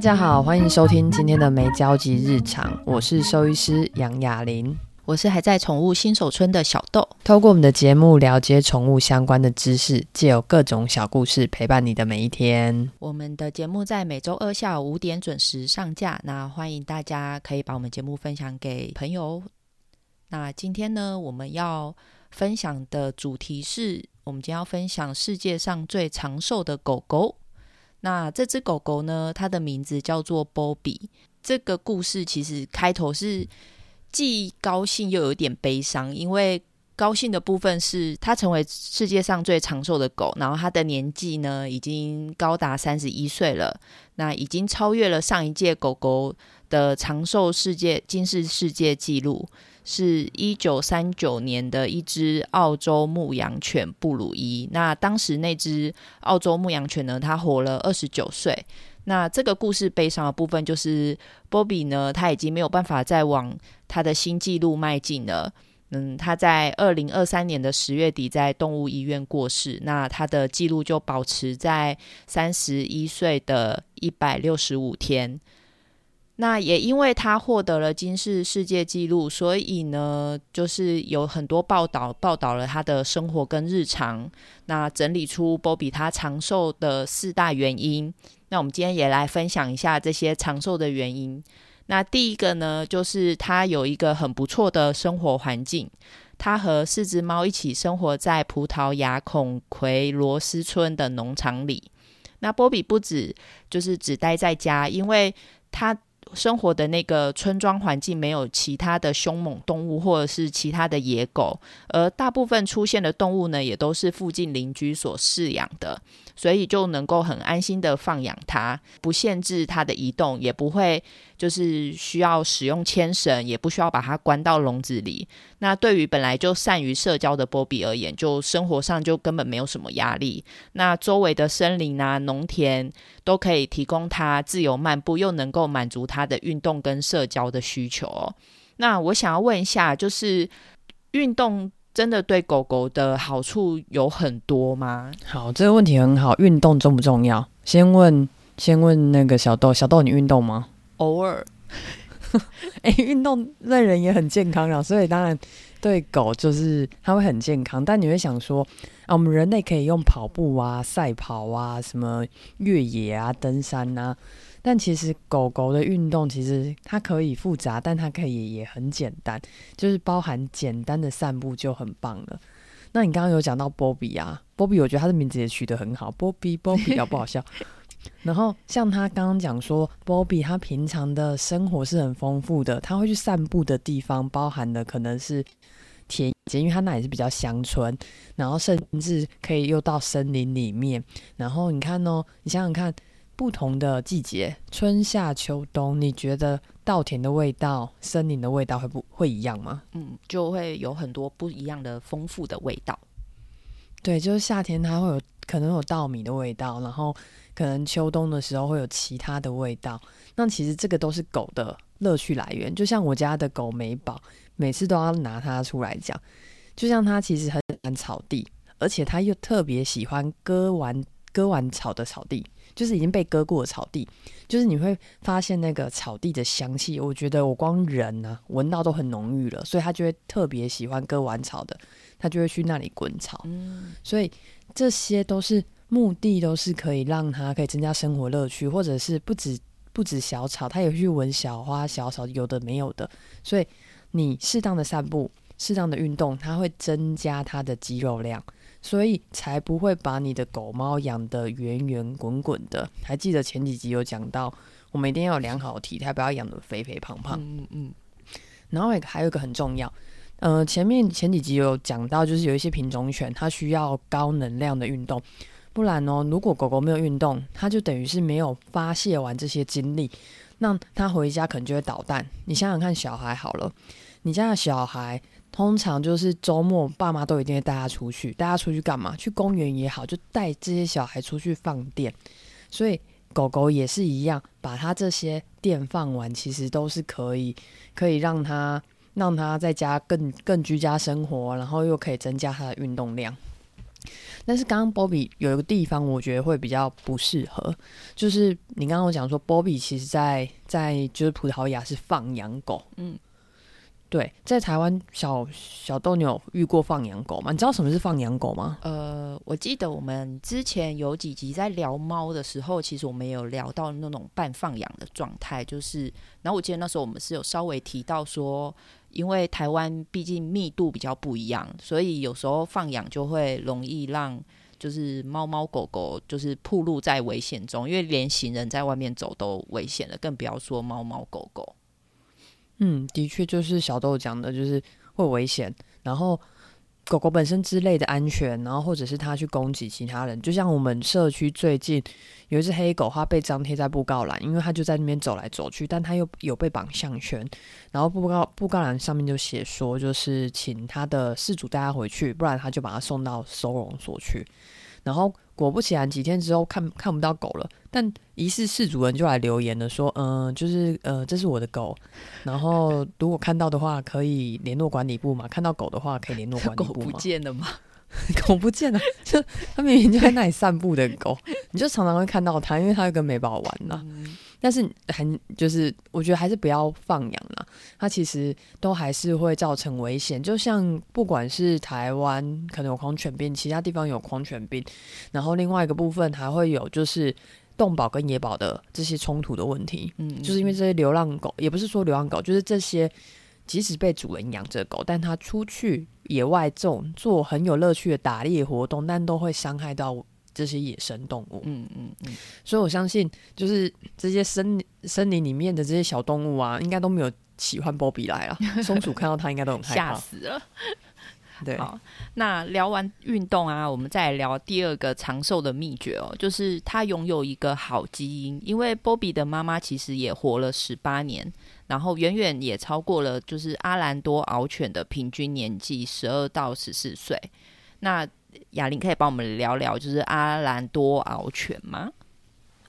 大家好，欢迎收听今天的没交集日常，我是兽医师杨雅玲，我是还在宠物新手村的小豆。透过我们的节目了解宠物相关的知识，借由各种小故事陪伴你的每一天。我们的节目在每周二下午五点准时上架，那欢迎大家可以把我们节目分享给朋友。那今天呢，我们要分享的主题是，我们今天要分享世界上最长寿的狗狗。那这只狗狗呢，它的名字叫做波比。这个故事其实开头是既高兴又有点悲伤，因为高兴的部分是它成为世界上最长寿的狗，然后它的年纪呢已经高达三十一岁了，那已经超越了上一届狗狗的长寿世界金世世界纪录。是一九三九年的一只澳洲牧羊犬布鲁伊。那当时那只澳洲牧羊犬呢，它活了二十九岁。那这个故事悲伤的部分就是波比呢，他已经没有办法再往他的新纪录迈进了。嗯，他在二零二三年的十月底在动物医院过世。那他的纪录就保持在三十一岁的一百六十五天。那也因为他获得了金氏世界纪录，所以呢，就是有很多报道报道了他的生活跟日常，那整理出波比他长寿的四大原因。那我们今天也来分享一下这些长寿的原因。那第一个呢，就是他有一个很不错的生活环境，他和四只猫一起生活在葡萄牙孔奎罗斯村的农场里。那波比不止就是只待在家，因为他。生活的那个村庄环境没有其他的凶猛动物或者是其他的野狗，而大部分出现的动物呢，也都是附近邻居所饲养的，所以就能够很安心的放养它，不限制它的移动，也不会就是需要使用牵绳，也不需要把它关到笼子里。那对于本来就善于社交的波比而言，就生活上就根本没有什么压力。那周围的森林啊、农田都可以提供它自由漫步，又能够满足它的运动跟社交的需求。那我想要问一下，就是运动真的对狗狗的好处有很多吗？好，这个问题很好。运动重不重要？先问，先问那个小豆，小豆你运动吗？偶尔。哎，运动对人也很健康啊，所以当然对狗就是它会很健康。但你会想说啊，我们人类可以用跑步啊、赛跑啊、什么越野啊、登山啊，但其实狗狗的运动其实它可以复杂，但它可以也很简单，就是包含简单的散步就很棒了。那你刚刚有讲到波比啊，波比，我觉得他的名字也取得很好，波比，波比，好不好笑？然后像他刚刚讲说，波比他平常的生活是很丰富的，他会去散步的地方包含的可能是田间，因为他那里是比较乡村，然后甚至可以又到森林里面。然后你看哦，你想想看，不同的季节，春夏秋冬，你觉得稻田的味道、森林的味道会不会一样吗？嗯，就会有很多不一样的丰富的味道。对，就是夏天它会有可能有稻米的味道，然后。可能秋冬的时候会有其他的味道，那其实这个都是狗的乐趣来源。就像我家的狗美宝，每次都要拿它出来讲。就像它其实很喜欢草地，而且它又特别喜欢割完割完草的草地，就是已经被割过的草地。就是你会发现那个草地的香气，我觉得我光人呢、啊、闻到都很浓郁了，所以他就会特别喜欢割完草的，他就会去那里滚草。嗯，所以这些都是。目的都是可以让他可以增加生活乐趣，或者是不止不止小草，他也会去闻小花小草，有的没有的。所以你适当的散步，适当的运动，它会增加它的肌肉量，所以才不会把你的狗猫养得圆圆滚滚的。还记得前几集有讲到，我们一定要有良好的体态，不要养得肥肥胖胖。嗯嗯。然后还有一个很重要，呃，前面前几集有讲到，就是有一些品种犬，它需要高能量的运动。不然哦，如果狗狗没有运动，它就等于是没有发泄完这些精力，那它回家可能就会捣蛋。你想想看，小孩好了，你家的小孩通常就是周末，爸妈都一定会带他出去，带他出去干嘛？去公园也好，就带这些小孩出去放电。所以狗狗也是一样，把它这些电放完，其实都是可以，可以让它让它在家更更居家生活，然后又可以增加它的运动量。但是刚刚波比有一个地方，我觉得会比较不适合，就是你刚刚我讲说波比其实在在就是葡萄牙是放养狗，嗯。对，在台湾小小豆，你有遇过放养狗吗？你知道什么是放养狗吗？呃，我记得我们之前有几集在聊猫的时候，其实我们有聊到那种半放养的状态，就是，然后我记得那时候我们是有稍微提到说，因为台湾毕竟密度比较不一样，所以有时候放养就会容易让就是猫猫狗狗就是暴露在危险中，因为连行人在外面走都危险了，更不要说猫猫狗狗。嗯，的确就是小豆讲的，就是会危险，然后狗狗本身之类的安全，然后或者是它去攻击其他人，就像我们社区最近有一只黑狗，它被张贴在布告栏，因为它就在那边走来走去，但它又有被绑项圈，然后布告布告栏上面就写说，就是请它的事主带它回去，不然它就把它送到收容所去，然后。果不其然，几天之后看看不到狗了，但疑似饲主人就来留言了，说，嗯、呃，就是呃，这是我的狗，然后如果看到的话，可以联络管理部嘛，看到狗的话，可以联络管理部嘛。狗不见了吗？狗不见了，就它明明就在那里散步的狗，你就常常会看到它，因为它会跟美宝玩呐。嗯但是很就是，我觉得还是不要放养了。它其实都还是会造成危险。就像不管是台湾可能有狂犬病，其他地方有狂犬病，然后另外一个部分还会有就是动保跟野保的这些冲突的问题。嗯，就是因为这些流浪狗，也不是说流浪狗，就是这些即使被主人养着狗，但它出去野外这种做很有乐趣的打猎活动，但都会伤害到。这些野生动物，嗯嗯嗯，所以我相信，就是这些森森林里面的这些小动物啊，应该都没有喜欢波比来了。松鼠看到他应该都很害怕，吓死了。对，好，那聊完运动啊，我们再来聊第二个长寿的秘诀哦，就是他拥有一个好基因。因为波比的妈妈其实也活了十八年，然后远远也超过了就是阿兰多獒犬的平均年纪十二到十四岁。那雅玲可以帮我们聊聊，就是阿兰多獒犬吗？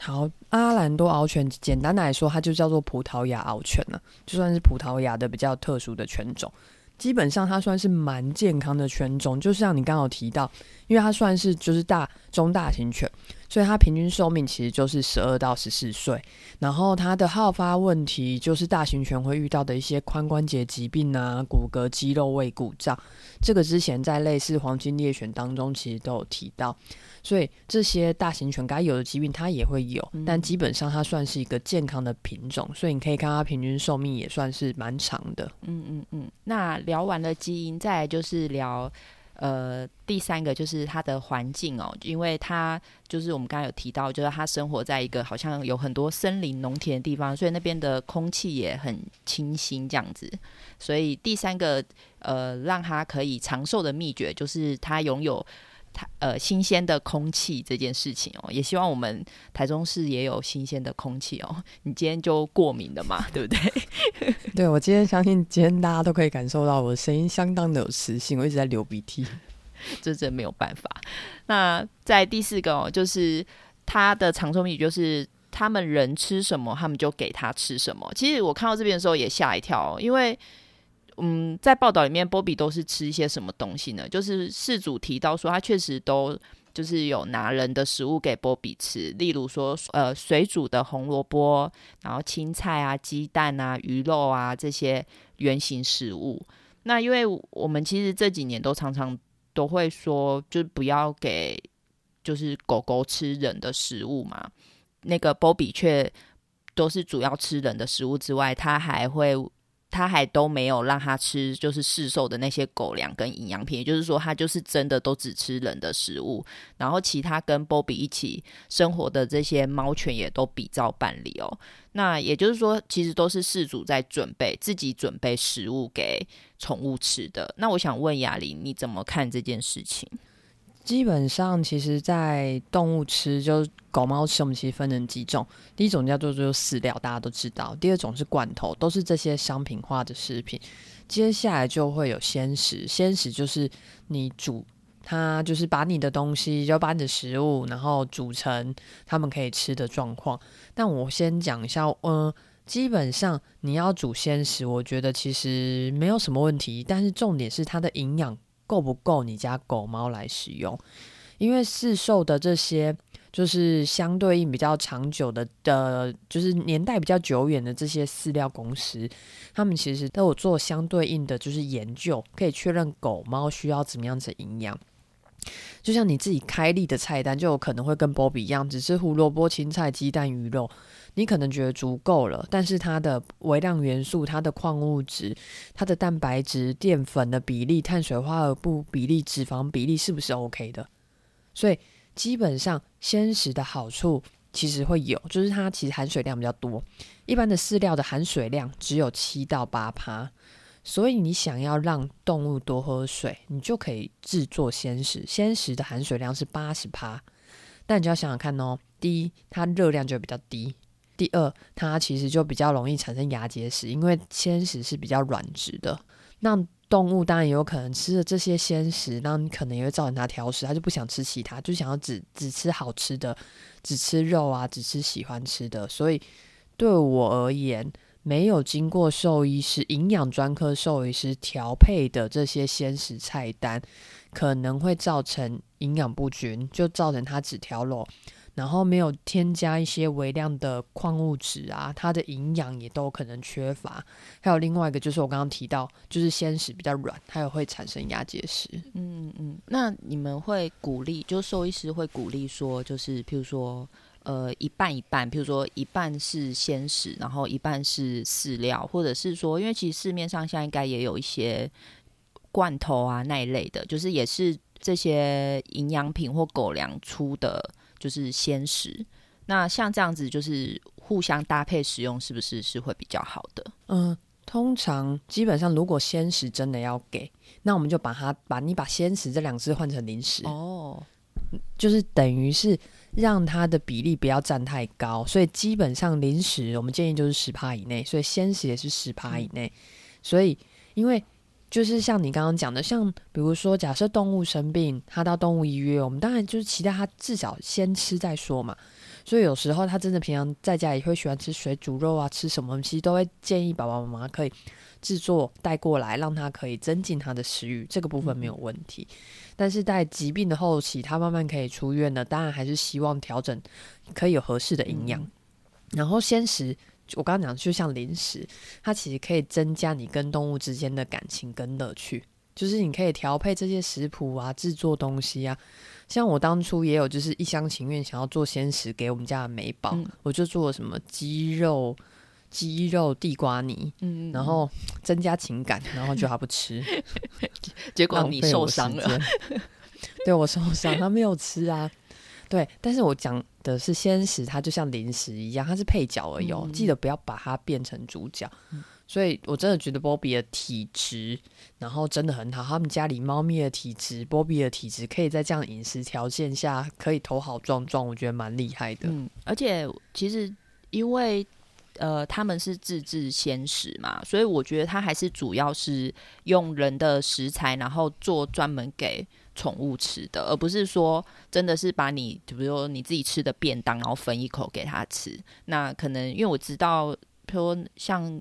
好，阿兰多獒犬简单来说，它就叫做葡萄牙獒犬了，就算是葡萄牙的比较特殊的犬种。基本上它算是蛮健康的犬种，就像你刚好提到，因为它算是就是大中大型犬。所以它平均寿命其实就是十二到十四岁，然后它的好发问题就是大型犬会遇到的一些髋关节疾病啊、骨骼肌肉位故障，这个之前在类似黄金猎犬当中其实都有提到，所以这些大型犬该有的疾病它也会有，但基本上它算是一个健康的品种，所以你可以看它平均寿命也算是蛮长的。嗯嗯嗯，那聊完了基因，再来就是聊。呃，第三个就是它的环境哦，因为它就是我们刚刚有提到，就是它生活在一个好像有很多森林、农田的地方，所以那边的空气也很清新这样子。所以第三个呃，让它可以长寿的秘诀，就是它拥有它呃新鲜的空气这件事情哦。也希望我们台中市也有新鲜的空气哦。你今天就过敏了嘛，对不对？对，我今天相信今天大家都可以感受到我的声音相当的有磁性，我一直在流鼻涕，这真没有办法。那在第四个哦，就是他的长寿秘诀，就是他们人吃什么，他们就给他吃什么。其实我看到这边的时候也吓一跳哦，因为嗯，在报道里面，波比都是吃一些什么东西呢？就是事主提到说，他确实都。就是有拿人的食物给波比吃，例如说，呃，水煮的红萝卜，然后青菜啊、鸡蛋啊、鱼肉啊这些圆形食物。那因为我们其实这几年都常常都会说，就不要给就是狗狗吃人的食物嘛。那个波比却都是主要吃人的食物之外，他还会。他还都没有让他吃，就是市售的那些狗粮跟营养品，也就是说，他就是真的都只吃人的食物。然后，其他跟波比一起生活的这些猫犬也都比照办理哦。那也就是说，其实都是饲主在准备自己准备食物给宠物吃的。那我想问雅玲，你怎么看这件事情？基本上，其实，在动物吃，就狗猫吃，我们其实分成几种。第一种叫做就是饲料，大家都知道；第二种是罐头，都是这些商品化的食品。接下来就会有鲜食，鲜食就是你煮它，就是把你的东西，就把你的食物，然后煮成他们可以吃的状况。但我先讲一下，嗯，基本上你要煮鲜食，我觉得其实没有什么问题，但是重点是它的营养。够不够你家狗猫来使用？因为市售的这些就是相对应比较长久的的，就是年代比较久远的这些饲料公司，他们其实都有做相对应的就是研究，可以确认狗猫需要怎么样子营养。就像你自己开立的菜单，就有可能会跟波比一样，只吃胡萝卜、青菜、鸡蛋、鱼肉。你可能觉得足够了，但是它的微量元素、它的矿物质、它的蛋白质、淀粉的比例、碳水化合物比例、脂肪比例是不是 OK 的？所以基本上鲜食的好处其实会有，就是它其实含水量比较多。一般的饲料的含水量只有七到八趴，所以你想要让动物多喝水，你就可以制作鲜食。鲜食的含水量是八十趴，但你就要想想看哦，第一，它热量就比较低。第二，它其实就比较容易产生牙结石，因为鲜食是比较软质的。那动物当然也有可能吃了这些鲜食，那你可能也会造成它挑食，它就不想吃其他，就想要只只吃好吃的，只吃肉啊，只吃喜欢吃的。所以对我而言，没有经过兽医师、营养专科兽医师调配的这些鲜食菜单，可能会造成营养不均，就造成它只挑肉。然后没有添加一些微量的矿物质啊，它的营养也都可能缺乏。还有另外一个就是我刚刚提到，就是鲜食比较软，它也会产生牙结石。嗯嗯，那你们会鼓励，就兽医师会鼓励说，就是譬如说，呃，一半一半，譬如说一半是鲜食，然后一半是饲料，或者是说，因为其实市面上现在应该也有一些罐头啊那一类的，就是也是这些营养品或狗粮出的。就是鲜食，那像这样子就是互相搭配使用，是不是是会比较好的？嗯，通常基本上如果鲜食真的要给，那我们就把它把你把鲜食这两个字换成零食哦，就是等于是让它的比例不要占太高，所以基本上零食我们建议就是十趴以内，所以鲜食也是十趴以内，嗯，所以因为。就是像你刚刚讲的，像比如说，假设动物生病，它到动物医院，我们当然就是期待它至少先吃再说嘛。所以有时候它真的平常在家也会喜欢吃水煮肉啊，吃什么，其实都会建议爸爸妈妈可以制作带过来，让它可以增进它的食欲，这个部分没有问题。嗯、但是在疾病的后期，它慢慢可以出院了，当然还是希望调整可以有合适的营养，嗯、然后鲜食。我刚刚讲，就像零食，它其实可以增加你跟动物之间的感情跟乐趣。就是你可以调配这些食谱啊，制作东西啊。像我当初也有，就是一厢情愿想要做鲜食给我们家的美宝，嗯、我就做了什么鸡肉鸡肉地瓜泥，嗯，然后增加情感，然后就他不吃，结果你受伤了，对我受伤，他没有吃啊。对，但是我讲的是鲜食，它就像零食一样，它是配角而已，嗯、记得不要把它变成主角。嗯、所以我真的觉得波比的体质，然后真的很好。他们家里猫咪的体质，波比的体质，可以在这样饮食条件下可以头好壮壮，我觉得蛮厉害的。嗯，而且其实因为呃他们是自制鲜食嘛，所以我觉得它还是主要是用人的食材，然后做专门给。宠物吃的，而不是说真的是把你，比如说你自己吃的便当，然后分一口给它吃。那可能因为我知道，比如说像，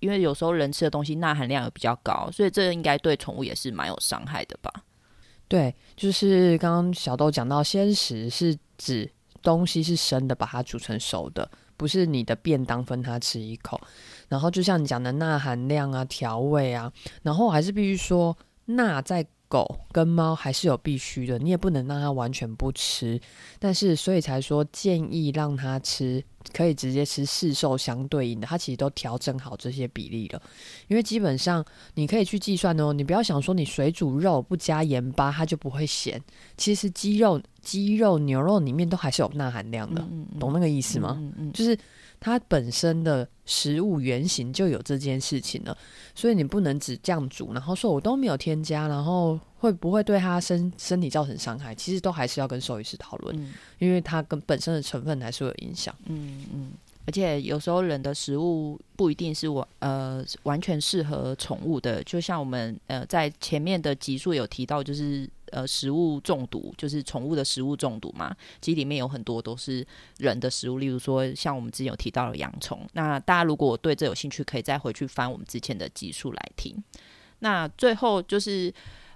因为有时候人吃的东西钠含量也比较高，所以这应该对宠物也是蛮有伤害的吧？对，就是刚刚小豆讲到，鲜食是指东西是生的，把它煮成熟的，不是你的便当分它吃一口。然后就像你讲的钠含量啊、调味啊，然后还是必须说钠在。狗跟猫还是有必须的，你也不能让它完全不吃。但是，所以才说建议让它吃，可以直接吃市售相对应的，它其实都调整好这些比例了。因为基本上你可以去计算哦，你不要想说你水煮肉不加盐巴它就不会咸。其实鸡肉、鸡肉、牛肉里面都还是有钠含量的，嗯嗯嗯，懂那个意思吗？就是。它本身的食物原型就有这件事情了，所以你不能只这样煮，然后说我都没有添加，然后会不会对它身身体造成伤害？其实都还是要跟兽医师讨论，嗯、因为它跟本身的成分还是会有影响。嗯嗯，而且有时候人的食物不一定是完呃完全适合宠物的，就像我们呃在前面的集数有提到，就是。呃，食物中毒就是宠物的食物中毒嘛，其实里面有很多都是人的食物，例如说像我们之前有提到的洋葱。那大家如果对这有兴趣，可以再回去翻我们之前的集数来听。那最后就是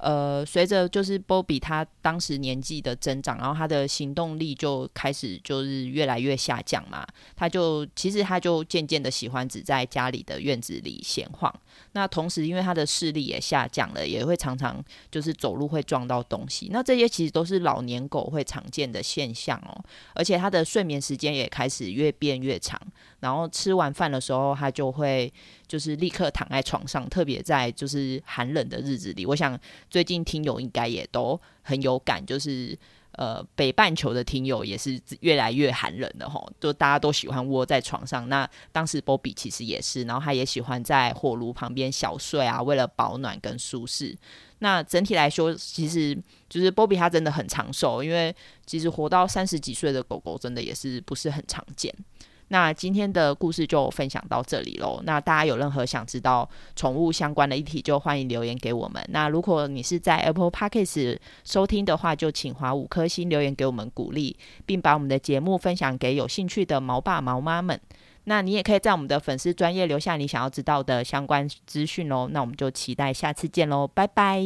呃，随着就是波比他当时年纪的增长，然后他的行动力就开始就是越来越下降嘛。他就其实他就渐渐的喜欢只在家里的院子里闲晃。那同时，因为他的视力也下降了，也会常常就是走路会撞到东西。那这些其实都是老年狗会常见的现象哦。而且他的睡眠时间也开始越变越长。然后吃完饭的时候，他就会就是立刻躺在床上，特别在就是寒冷的日子里，我想最近听友应该也都很有感，就是呃北半球的听友也是越来越寒冷的吼，就大家都喜欢窝在床上。那当时波比其实也是，然后他也喜欢在火炉旁边小睡啊，为了保暖跟舒适。那整体来说，其实就是波比他真的很长寿，因为其实活到三十几岁的狗狗真的也是不是很常见。那今天的故事就分享到这里喽。那大家有任何想知道宠物相关的议题，就欢迎留言给我们。那如果你是在 Apple Podcast 收听的话，就请划五颗星留言给我们鼓励，并把我们的节目分享给有兴趣的毛爸毛妈们。那你也可以在我们的粉丝专业留下你想要知道的相关资讯哦。那我们就期待下次见喽，拜拜，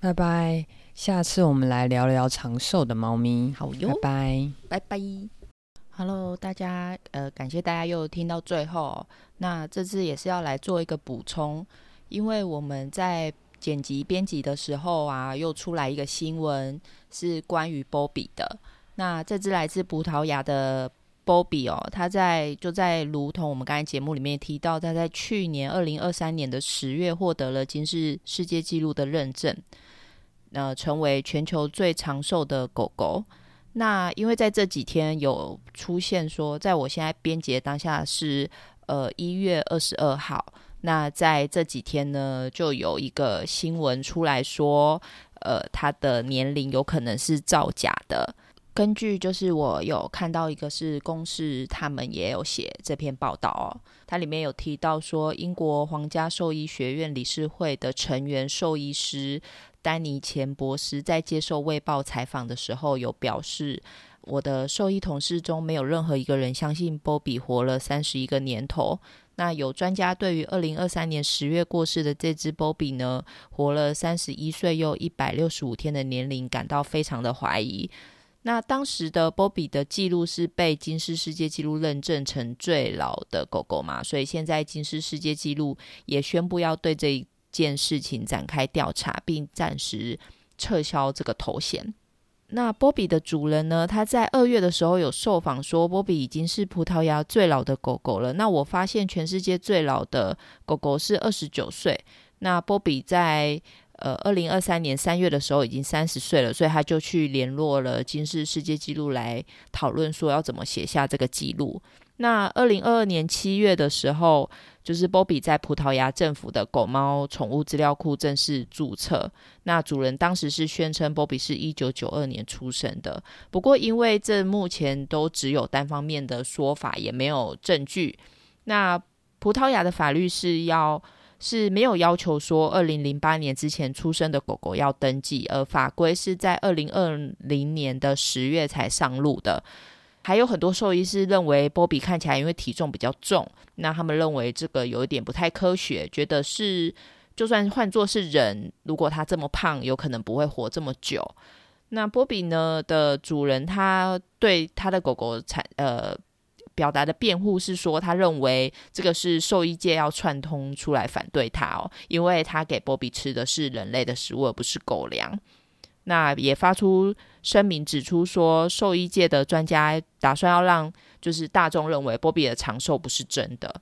拜拜。下次我们来聊聊长寿的猫咪。好哟，拜拜，拜拜。Hello，大家，呃，感谢大家又听到最后。那这次也是要来做一个补充，因为我们在剪辑编辑的时候啊，又出来一个新闻是关于波比的。那这只来自葡萄牙的波比哦，他在就在如同我们刚才节目里面提到，他在去年二零二三年的十月获得了金氏世界纪录的认证，呃，成为全球最长寿的狗狗。那因为在这几天有出现说，在我现在编辑当下是呃一月二十二号，那在这几天呢，就有一个新闻出来说，呃，他的年龄有可能是造假的。根据就是我有看到一个是公示，他们也有写这篇报道哦，它里面有提到说，英国皇家兽医学院理事会的成员兽医师。丹尼钱博士在接受《卫报》采访的时候有表示：“我的兽医同事中没有任何一个人相信波比活了三十一个年头。那有专家对于二零二三年十月过世的这只波比呢，活了三十一岁又一百六十五天的年龄感到非常的怀疑。那当时的波比的记录是被金氏世界纪录认证成最老的狗狗嘛，所以现在金氏世界纪录也宣布要对这。”件事情展开调查，并暂时撤销这个头衔。那波比的主人呢？他在二月的时候有受访说，波比已经是葡萄牙最老的狗狗了。那我发现全世界最老的狗狗是二十九岁。那波比在呃二零二三年三月的时候已经三十岁了，所以他就去联络了金氏世界纪录来讨论说要怎么写下这个记录。那二零二二年七月的时候，就是波比在葡萄牙政府的狗猫宠物资料库正式注册。那主人当时是宣称波比是一九九二年出生的，不过因为这目前都只有单方面的说法，也没有证据。那葡萄牙的法律是要是没有要求说二零零八年之前出生的狗狗要登记，而法规是在二零二零年的十月才上路的。还有很多兽医师认为波比看起来因为体重比较重，那他们认为这个有一点不太科学，觉得是就算换作是人，如果他这么胖，有可能不会活这么久。那波比呢的主人，他对他的狗狗产呃表达的辩护是说，他认为这个是兽医界要串通出来反对他哦，因为他给波比吃的是人类的食物，而不是狗粮。那也发出声明指出说，兽医界的专家打算要让就是大众认为波比的长寿不是真的。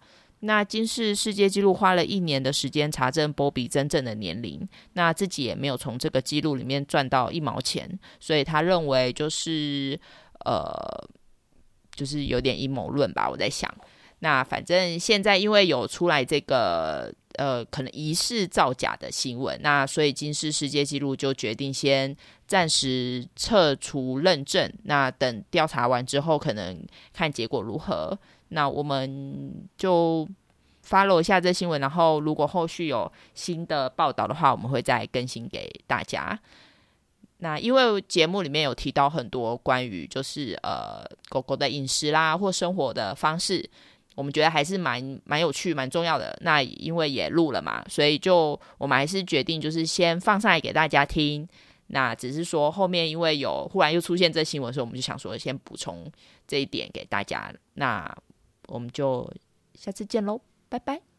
那今世世界纪录花了一年的时间查证波比真正的年龄，那自己也没有从这个记录里面赚到一毛钱，所以他认为就是呃，就是有点阴谋论吧。我在想，那反正现在因为有出来这个。呃，可能疑似造假的新闻，那所以金氏世界纪录就决定先暂时撤除认证，那等调查完之后，可能看结果如何。那我们就 follow 一下这新闻，然后如果后续有新的报道的话，我们会再更新给大家。那因为节目里面有提到很多关于就是呃狗狗的饮食啦或生活的方式。我们觉得还是蛮蛮有趣、蛮重要的。那因为也录了嘛，所以就我们还是决定就是先放上来给大家听。那只是说后面因为有忽然又出现这新闻，所以我们就想说先补充这一点给大家。那我们就下次见喽，拜拜。